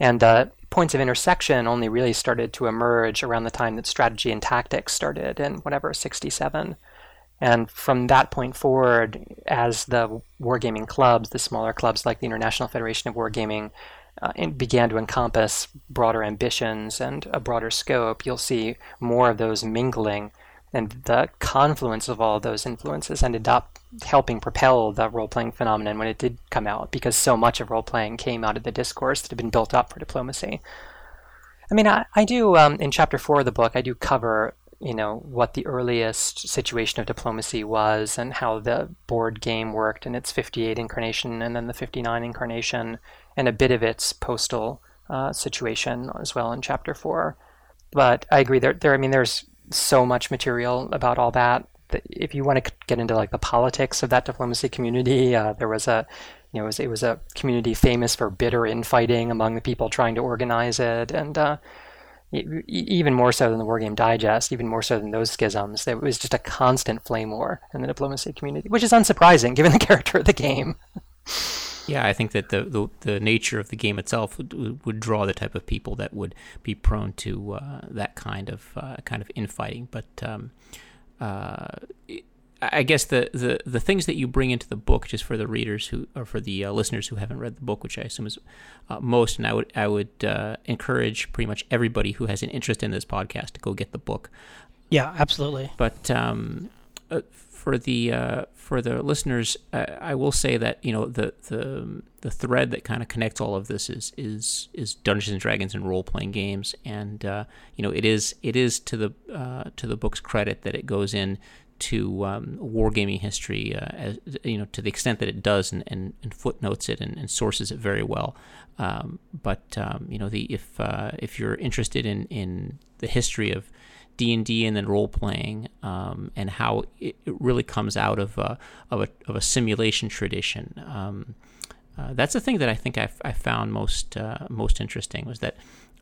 And uh, points of intersection only really started to emerge around the time that strategy and tactics started in whatever, 67. And from that point forward, as the wargaming clubs, the smaller clubs like the International Federation of Wargaming, uh, began to encompass broader ambitions and a broader scope, you'll see more of those mingling. And the confluence of all of those influences ended up helping propel the role playing phenomenon when it did come out, because so much of role playing came out of the discourse that had been built up for diplomacy. I mean, I, I do, um, in chapter four of the book, I do cover you know what the earliest situation of diplomacy was and how the board game worked in its 58 incarnation and then the 59 incarnation and a bit of its postal uh, situation as well in chapter four. But i agree there, there i mean there's so much material about all that, if you want to get into like the politics of that diplomacy community uh, there was a you know it was, it was a community famous for bitter infighting among the people trying to organize it and uh, even more so than the Wargame Digest, even more so than those schisms. There was just a constant flame war in the diplomacy community, which is unsurprising given the character of the game. Yeah, I think that the, the, the nature of the game itself would, would draw the type of people that would be prone to uh, that kind of uh, kind of infighting. But um, uh, I guess the, the, the things that you bring into the book, just for the readers who or for the uh, listeners who haven't read the book, which I assume is uh, most, and I would I would uh, encourage pretty much everybody who has an interest in this podcast to go get the book. Yeah, absolutely. But um, uh, for the uh, for the listeners, uh, I will say that you know the the the thread that kind of connects all of this is is is Dungeons and Dragons and role playing games, and uh, you know it is it is to the uh, to the book's credit that it goes in to um, wargaming history, uh, as you know, to the extent that it does, and, and, and footnotes it and, and, sources it very well. Um, but um, you know, the if uh, if you're interested in in the history of D and D and then role playing, um, and how it, it, really comes out of a, of a of a simulation tradition. Um, uh, that's the thing that I think I, I found most uh, most interesting was that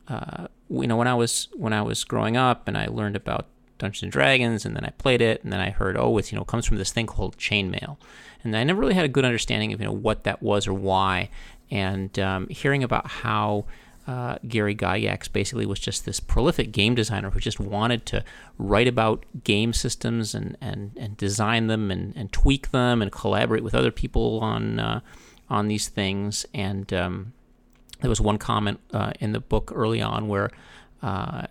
uh, you know when I was when I was growing up and I learned about Dungeons and Dragons, and then I played it, and then I heard, oh, it's you know comes from this thing called chainmail, and I never really had a good understanding of you know what that was or why, and um, hearing about how uh, Gary Gygax basically was just this prolific game designer who just wanted to write about game systems and and, and design them and, and tweak them and collaborate with other people on uh, on these things, and um, there was one comment uh, in the book early on where uh,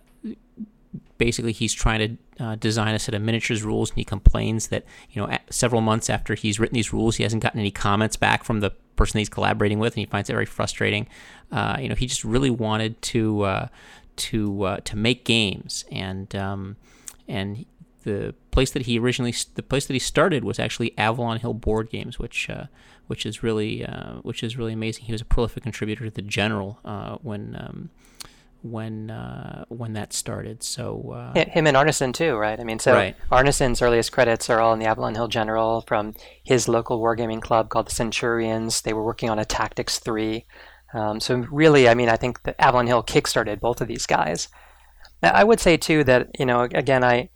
basically he's trying to uh, design a set of miniatures rules and he complains that you know several months after he's written these rules he hasn't gotten any comments back from the person he's collaborating with and he finds it very frustrating. Uh, you know he just really wanted to uh, to uh, to make games and um, and the place that he originally the place that he started was actually Avalon Hill Board Games which uh, which is really uh, which is really amazing. He was a prolific contributor to the General when um, when uh, when that started. So uh, him and Arneson too, right? I mean, so right. Arneson's earliest credits are all in the Avalon Hill General from his local wargaming club called the Centurions. They were working on a Tactics Three. Um, so really, I mean, I think that Avalon Hill kickstarted both of these guys. Now, I would say too that you know, again, I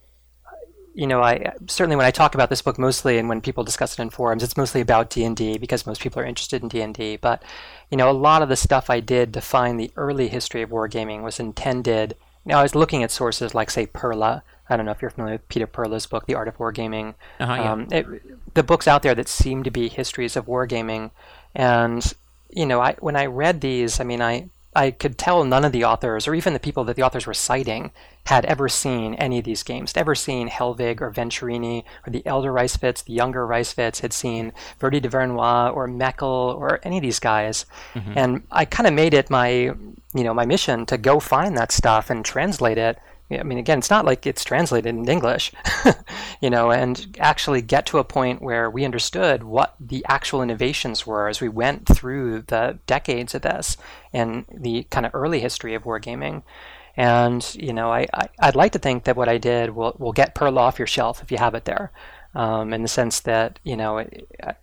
you know, I certainly when I talk about this book mostly, and when people discuss it in forums, it's mostly about D and D because most people are interested in D and D. But you know, a lot of the stuff I did to find the early history of wargaming was intended. Now, I was looking at sources like, say, Perla. I don't know if you're familiar with Peter Perla's book, The Art of Wargaming. Uh-huh, yeah. um, it, the books out there that seem to be histories of wargaming, and you know, I when I read these, I mean, I I could tell none of the authors, or even the people that the authors were citing, had ever seen any of these games, had ever seen Hellwig or Venturini or the elder Reisswitz, the younger Reisswitz, had seen Verdy du Vernois or Meckel or any of these guys. Mm-hmm. And I kind of made it my, you know, my mission to go find that stuff and translate it I mean, again, it's not like it's translated in English, you know, and actually get to a point where we understood what the actual innovations were as we went through the decades of this and the kind of early history of wargaming. And, you know, I, I, would like to think that what I did will, will get Perla off your shelf if you have it there um, in the sense that you know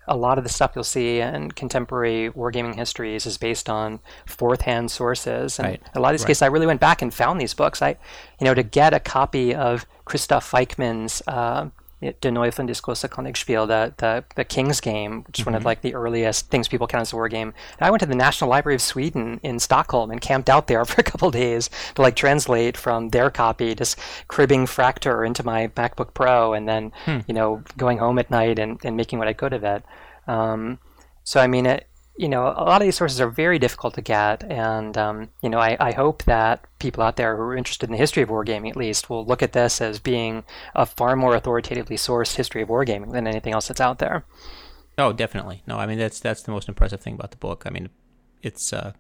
a lot of the stuff you'll see in contemporary wargaming histories is based on fourth-hand sources, and right. a lot of these right. cases I really went back and found these books. I, you know, to get a copy of Christoph Weickmann's uh, De Diskurse Königspiel, the, the, the King's Game, which is mm-hmm. one of mm-hmm. like the earliest things people count as a war game. And I went to the National Library of Sweden in Stockholm and camped out there for a couple days to like translate from their copy, just cribbing Fraktur into my MacBook Pro, and then hmm. you know going home at night and, and making what I could of it. Um, so I mean, it, you know, a lot of these sources are very difficult to get, and um, you know, I, I hope that people out there who are interested in the history of wargaming, at least, will look at this as being a far more authoritatively sourced history of wargaming than anything else that's out there. Oh, definitely. No, I mean that's that's the most impressive thing about the book. I mean, it's uh,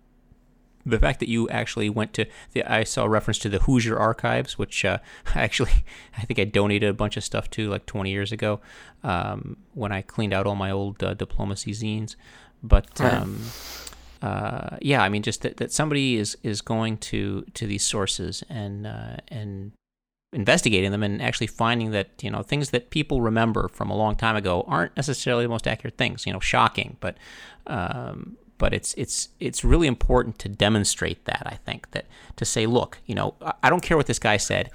the fact that you actually went to the I saw reference to the Hoosier archives, which uh, actually I think I donated a bunch of stuff to like 20 years ago um, when I cleaned out all my old uh, diplomacy zines. But um, uh, yeah, I mean, just that, that somebody is, is going to to these sources and uh, and investigating them and actually finding that you know things that people remember from a long time ago aren't necessarily the most accurate things. You know, shocking, but um, but it's it's it's really important to demonstrate that. I think that to say, look, you know, I don't care what this guy said.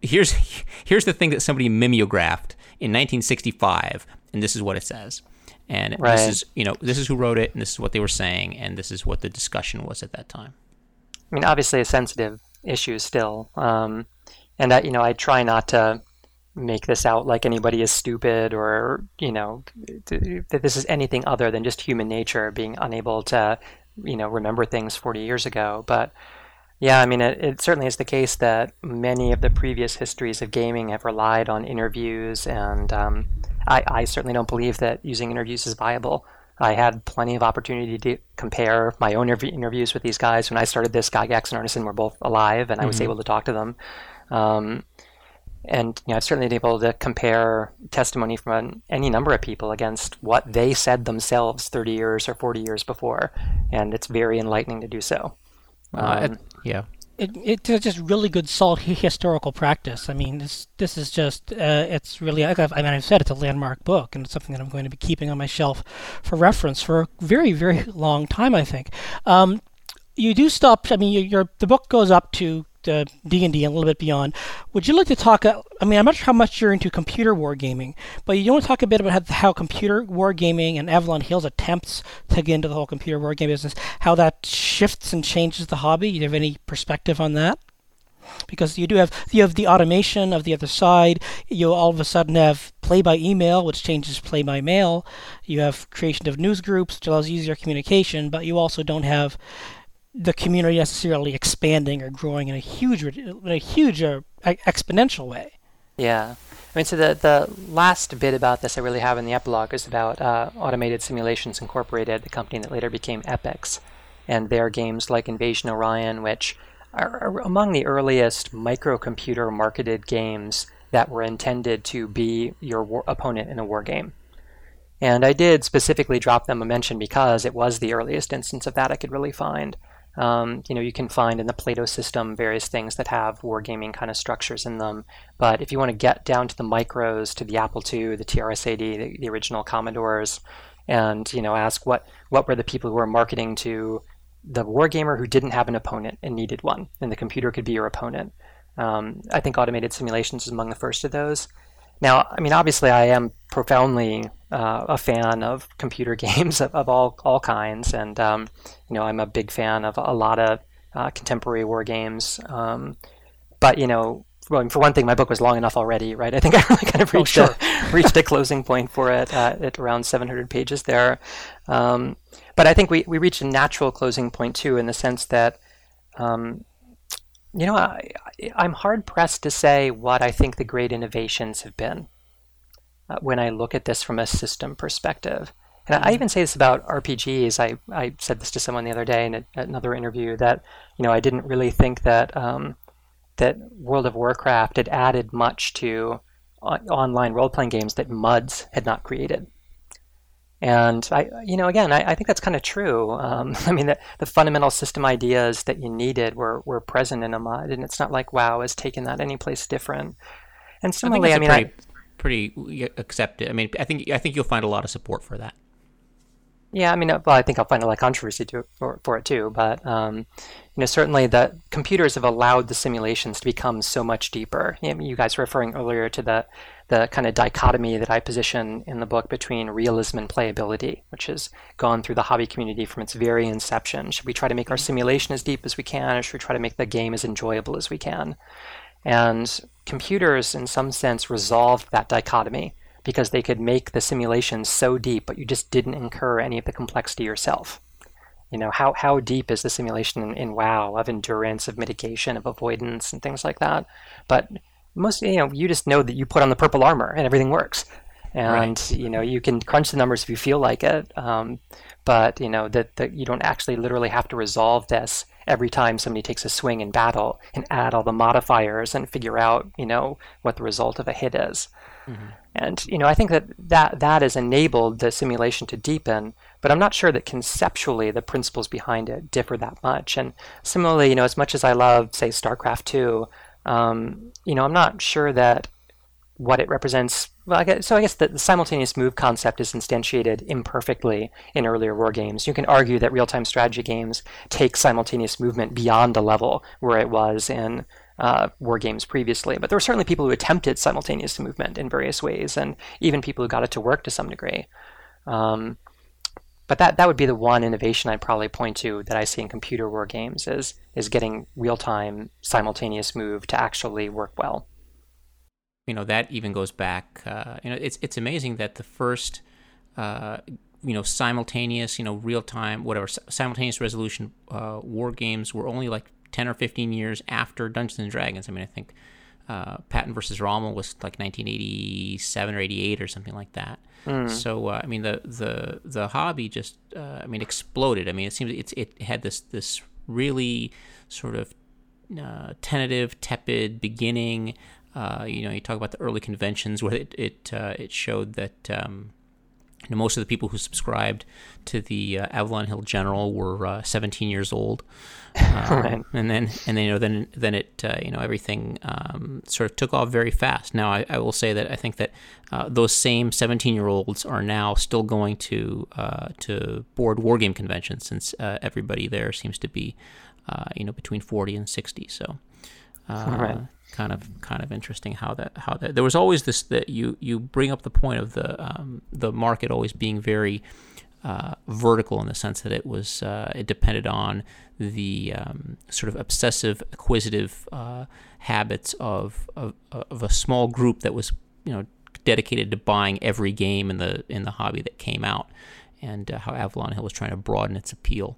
Here's here's the thing that somebody mimeographed in 1965, and this is what it says and right. this is you know this is who wrote it and this is what they were saying and this is what the discussion was at that time i mean obviously a sensitive issue still um, and I, you know i try not to make this out like anybody is stupid or you know that this is anything other than just human nature being unable to you know remember things 40 years ago but yeah, I mean, it, it, certainly is the case that many of the previous histories of gaming have relied on interviews, and um, I, I, certainly don't believe that using interviews is viable. I had plenty of opportunity to compare my own interv- interviews with these guys. When I started this, Gygax and Arneson were both alive, and I was mm-hmm. able to talk to them. Um, and you know, I've certainly been able to compare testimony from any number of people against what they said themselves 30 years or 40 years before, and it's very enlightening to do so. Um, yeah. It, it's just really good solid historical practice. I mean, this this is just uh, it's really I mean I've said it's a landmark book and it's something that I'm going to be keeping on my shelf for reference for a very very long time. I think. Um, you do stop. I mean, your, the book goes up to uh, D and D a little bit beyond. Would you like to talk? Uh, I mean, I'm not sure how much you're into computer wargaming, but you want to talk a bit about how, how computer wargaming and Avalon Hill's attempts to get into the whole computer wargame business, how that shifts and changes the hobby. Do you have any perspective on that? Because you do have you have the automation of the other side. You all of a sudden have play by email, which changes play by mail. You have creation of news groups, which allows easier communication, but you also don't have the community necessarily expanding or growing in a huge, in a huge uh, exponential way. Yeah. I mean, so the, the last bit about this I really have in the epilogue is about uh, Automated Simulations Incorporated, the company that later became Epyx, and their games like Invasion Orion, which are, are among the earliest microcomputer marketed games that were intended to be your war- opponent in a war game. And I did specifically drop them a mention because it was the earliest instance of that I could really find. Um, you know, you can find in the Plato system various things that have wargaming kind of structures in them. But if you want to get down to the micros, to the Apple II, the TRS-80, the, the original Commodores, and you know, ask what what were the people who were marketing to the wargamer who didn't have an opponent and needed one, and the computer could be your opponent. Um, I think automated simulations is among the first of those. Now, I mean, obviously, I am profoundly uh, a fan of computer games of, of all all kinds, and um, you know, I'm a big fan of a lot of uh, contemporary war games. Um, but you know, well, for one thing, my book was long enough already, right? I think I really kind of oh, reached oh, sure. a, reached a closing point for it uh, at around 700 pages there. Um, but I think we, we reached a natural closing point too, in the sense that, um, you know, I, I'm hard pressed to say what I think the great innovations have been uh, when I look at this from a system perspective. And I mm-hmm. even say this about RPGs. I, I said this to someone the other day in a, another interview that, you know, I didn't really think that um, that World of Warcraft had added much to uh, online role playing games that MUDs had not created. And I, you know, again, I, I think that's kind of true. Um, I mean, the, the, fundamental system ideas that you needed were, were present in a MUD, and it's not like WoW has taken that any place different. And similarly, I, I mean, pretty, I, pretty accepted. I mean, I think I think you'll find a lot of support for that. Yeah, I mean, uh, well, I think I'll find a lot of controversy to, for, for it too. But um, you know, certainly the computers have allowed the simulations to become so much deeper. You, know, you guys were referring earlier to the the kind of dichotomy that I position in the book between realism and playability, which has gone through the hobby community from its very inception. Should we try to make our mm-hmm. simulation as deep as we can, or should we try to make the game as enjoyable as we can? And computers, in some sense, resolved that dichotomy because they could make the simulation so deep, but you just didn't incur any of the complexity yourself. You know, how, how deep is the simulation in, in WoW of endurance, of mitigation, of avoidance, and things like that? But most, you know, you just know that you put on the purple armor and everything works. And, right. you know, you can crunch the numbers if you feel like it. Um, but, you know, that, that you don't actually literally have to resolve this every time somebody takes a swing in battle and add all the modifiers and figure out, you know, what the result of a hit is. Mm-hmm. And you know, I think that, that that has enabled the simulation to deepen, but I'm not sure that conceptually the principles behind it differ that much. And similarly, you know, as much as I love, say, StarCraft 2, um, you know, I'm not sure that what it represents. Well, I guess, so I guess the, the, simultaneous move concept is instantiated imperfectly in earlier war games. You can argue that real-time strategy games take simultaneous movement beyond the level where it was in uh, war games previously. But there were certainly people who attempted simultaneous movement in various ways, and even people who got it to work to some degree. Um, but that, that would be the one innovation I'd probably point to that I see in computer war games is is getting real time simultaneous move to actually work well. You know that even goes back. Uh, you know it's it's amazing that the first uh, you know simultaneous you know real time whatever simultaneous resolution uh, war games were only like 10 or 15 years after Dungeons and Dragons. I mean, I think uh, Patton versus Rommel was like 1987 or 88 or something like that. Mm. So uh, I mean, the the the hobby just uh, I mean exploded. I mean, it seems it's it had this this really sort of uh, tentative, tepid beginning. Uh, you know, you talk about the early conventions where it it uh, it showed that. Um, most of the people who subscribed to the uh, Avalon Hill General were uh, 17 years old, um, and then and then you know then then it uh, you know everything um, sort of took off very fast. Now I, I will say that I think that uh, those same 17 year olds are now still going to uh, to board wargame conventions since uh, everybody there seems to be you know between 40 and 60. So. Right kind of kind of interesting how that how that there was always this that you you bring up the point of the um, the market always being very uh, vertical in the sense that it was uh, it depended on the um, sort of obsessive acquisitive uh, habits of, of, of a small group that was you know dedicated to buying every game in the in the hobby that came out. And uh, how Avalon Hill was trying to broaden its appeal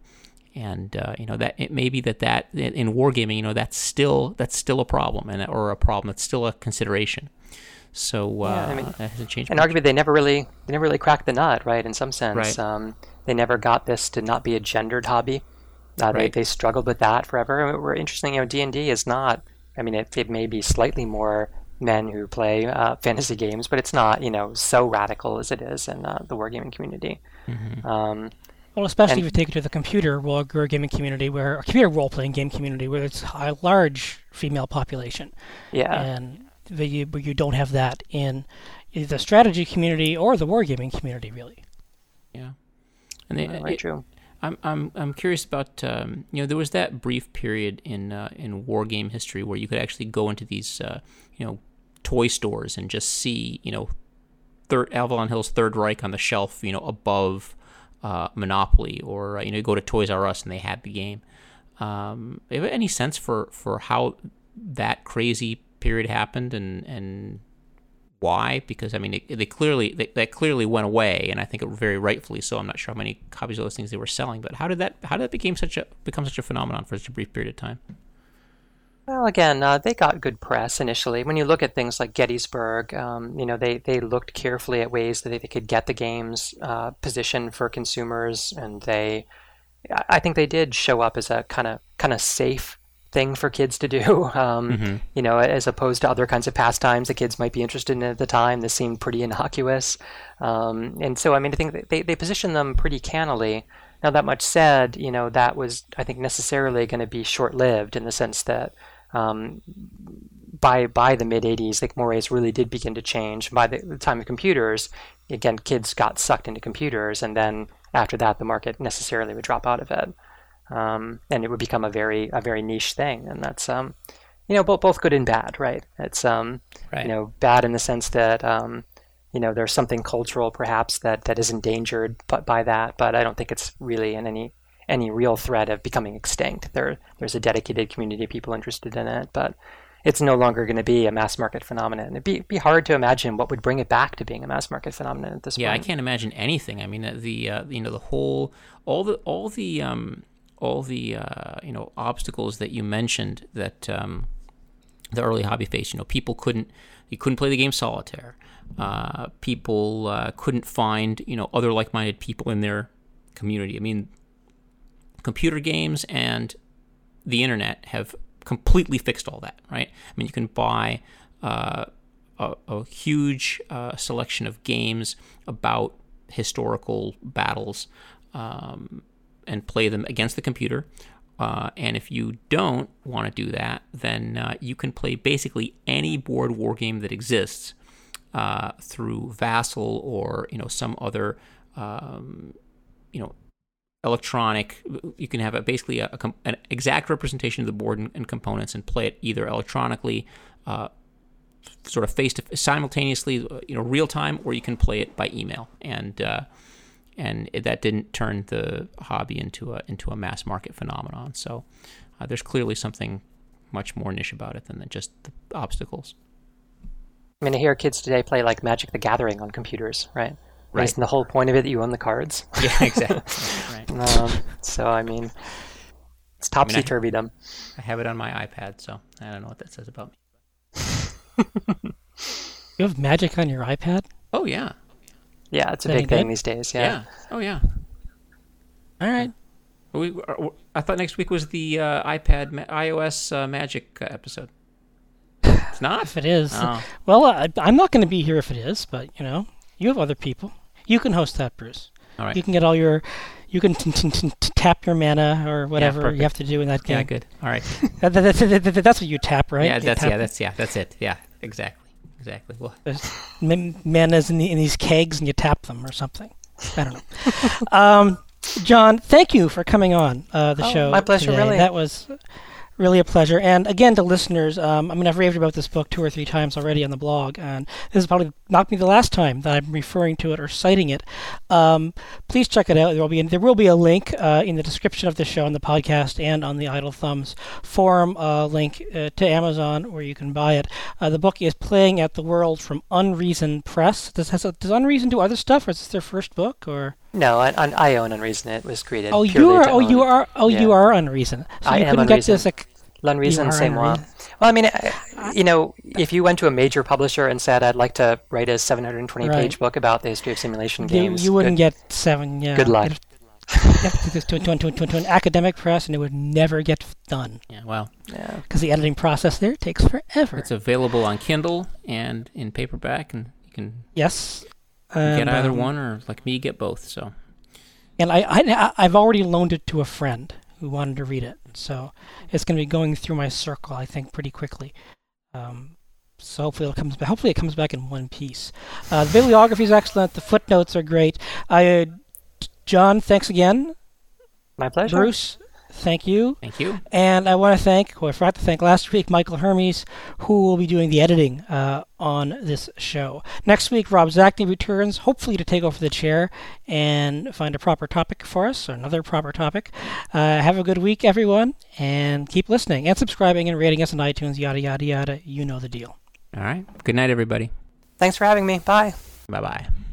and uh, you know that it may be that that in wargaming, you know, that's still that's still a problem, and or a problem that's still a consideration. So uh, yeah, I mean, that hasn't changed. And much. arguably, they never really they never really cracked the nut, right? In some sense, right. um, they never got this to not be a gendered hobby. Uh, right. they, they struggled with that forever. And we're interesting, you know, D and D is not. I mean, it, it may be slightly more men who play uh, fantasy games, but it's not, you know, so radical as it is in uh, the wargaming community. Mm-hmm. Um, Well, especially And- if you take it to the computer war gaming community, where a computer role-playing game community, where it's a large female population, Yeah. and the, you, where you don't have that in the strategy community or the wargaming community, really. Yeah. And they, very it- true. I'm I'm I'm curious about um, you know there was that brief period in uh, in war game history where you could actually go into these uh, you know toy stores and just see you know third Avalon Hill's Third Reich on the shelf you know above uh, Monopoly or uh, you know go to Toys R Us and they had the game. Um, have any sense for for how that crazy period happened and and why? Because I mean, it, they clearly that clearly went away, and I think it very rightfully so. I'm not sure how many copies of those things they were selling, but how did that how did that become such a become such a phenomenon for such a brief period of time? Well, again, uh, they got good press initially. When you look at things like Gettysburg, um, you know, they, they looked carefully at ways that they, they could get the games uh, positioned for consumers, and they, I- think they did show up as a kind of kind of safe thing for kids to do. Um, You know, as opposed to other kinds of pastimes that kids might be interested in at the time. This seemed pretty innocuous, um, and so I mean, I think they they positioned them pretty cannily. Now, that much said, you know, that was, I think, necessarily going to be short lived in the sense that um, by by the mid 80s, like mores really did begin to change. By the, the time of computers, again, kids got sucked into computers, and then after that, the market necessarily would drop out of it, um, and it would become a very a very niche thing, and that's um, you know both both good and bad, right? It's um, Right. you know bad in the sense that um, you know there's something cultural perhaps that that is endangered by, by that, but I don't think it's really in any any real threat of becoming extinct. There there's a dedicated community of people interested in it, but it's no longer going to be a mass market phenomenon. It'd be, be hard to imagine what would bring it back to being a mass market phenomenon at this point. Yeah, I can't imagine anything. I mean, uh, the uh, you know the whole all the all the um, all the uh, you know obstacles that you mentioned that um, the early hobby faced. You know, people couldn't you couldn't play the game solitaire. Uh, people uh, couldn't find you know other like-minded people in their community. I mean, computer games and the internet have completely fixed all that, right? I mean, you can buy uh, a, a huge uh, selection of games about historical battles um, and play them against the computer. Uh, and if you don't want to do that, then uh, you can play basically any board war game that exists uh, through Vassal or you know some other um, you know electronic. You can have a, basically a, a an exact representation of the board and, and components and play it either electronically, uh, sort of face to simultaneously, uh, you know, real time, or you can play it by email. And uh, and that didn't turn the hobby into a into a mass market phenomenon. So uh, there's clearly something much more niche about it than just the obstacles. I mean, I hear kids today play like Magic the Gathering on computers, right? Right. Isn't the whole point of it that you own the cards? Yeah, exactly. right. um, so, I mean, it's topsy turvydom. I have it on my iPad, so I don't know what that says about me. You have Magic on your iPad? Oh yeah, Yeah, it's a big thing good? these days. yeah. Yeah. Oh yeah. All right. We, I thought next week was the uh, iPad ma- iOS uh, Magic uh, episode. It's not. If it is, Oh. well, I, I'm not going to be here if it is, but you know, you have other people. You can host that, Bruce. All right. You can get all your, you can t- t- t- t- tap your mana or whatever perfect. you have to do in that game. Yeah, good. All right. That, that, that, that- that's what you tap, right? Yeah, You that's tap yeah, that's yeah, that's it. Yeah, exactly, exactly. Well, There's manas in, the, in these kegs and you tap them or something. I don't know. um, Jon, thank you for coming on uh, the Oh, show. my pleasure, today. really. That was really a pleasure. And again, to listeners, um, I mean, I've raved about this book two or three times already on the blog, and this is probably not be the last time that I'm referring to it or citing it. Um, please check it out. There will be there will be a link uh, in the description of the show on the podcast and on the Idle Thumbs forum uh, link uh, to Amazon where you can buy it. Uh, the book is Playing at the World from Unreason Press. Does has does Unreason do other stuff, or is this their first book? Or No, I, I I own Unreason. It was created. oh, you are to oh you are oh you are Unreason. So I you am couldn't get Unreason. this. Like, L'Unreason, You are c'est moi. Unreason. Well, I mean, uh, I- you know, if you went to a major publisher and said, "I'd like to write a 720-page Right. book about the history of simulation games," you wouldn't good, get seven. Yeah. good luck. You'd have- you have to to, to, to, to, to an academic press, and it would never get done yeah. Well, Yeah. because the editing process there takes forever. it's available on Kindle and in paperback, and you can yes. Get either um, one, or like me, get both. So And I, I I've already loaned it to a friend who wanted to read it, so it's going to be going through my circle, I think, pretty quickly. Um, so hopefully it comes back. Hopefully it comes back in one piece. Uh, the bibliography is excellent. The footnotes are great. Uh, Jon, thanks again. My pleasure. Bruce, thank you. Thank you. And I want to thank, who I forgot to thank last week, Michael Hermes, who will be doing the editing uh, on this show. Next week, Rob Zacny returns, hopefully to take over the chair and find a proper topic for us, or another proper topic. Uh, have a good week, everyone, and keep listening and subscribing and rating us on iTunes, yada, yada, yada. You know the deal. All right. Good night, everybody. Thanks for having me. Bye. Bye bye.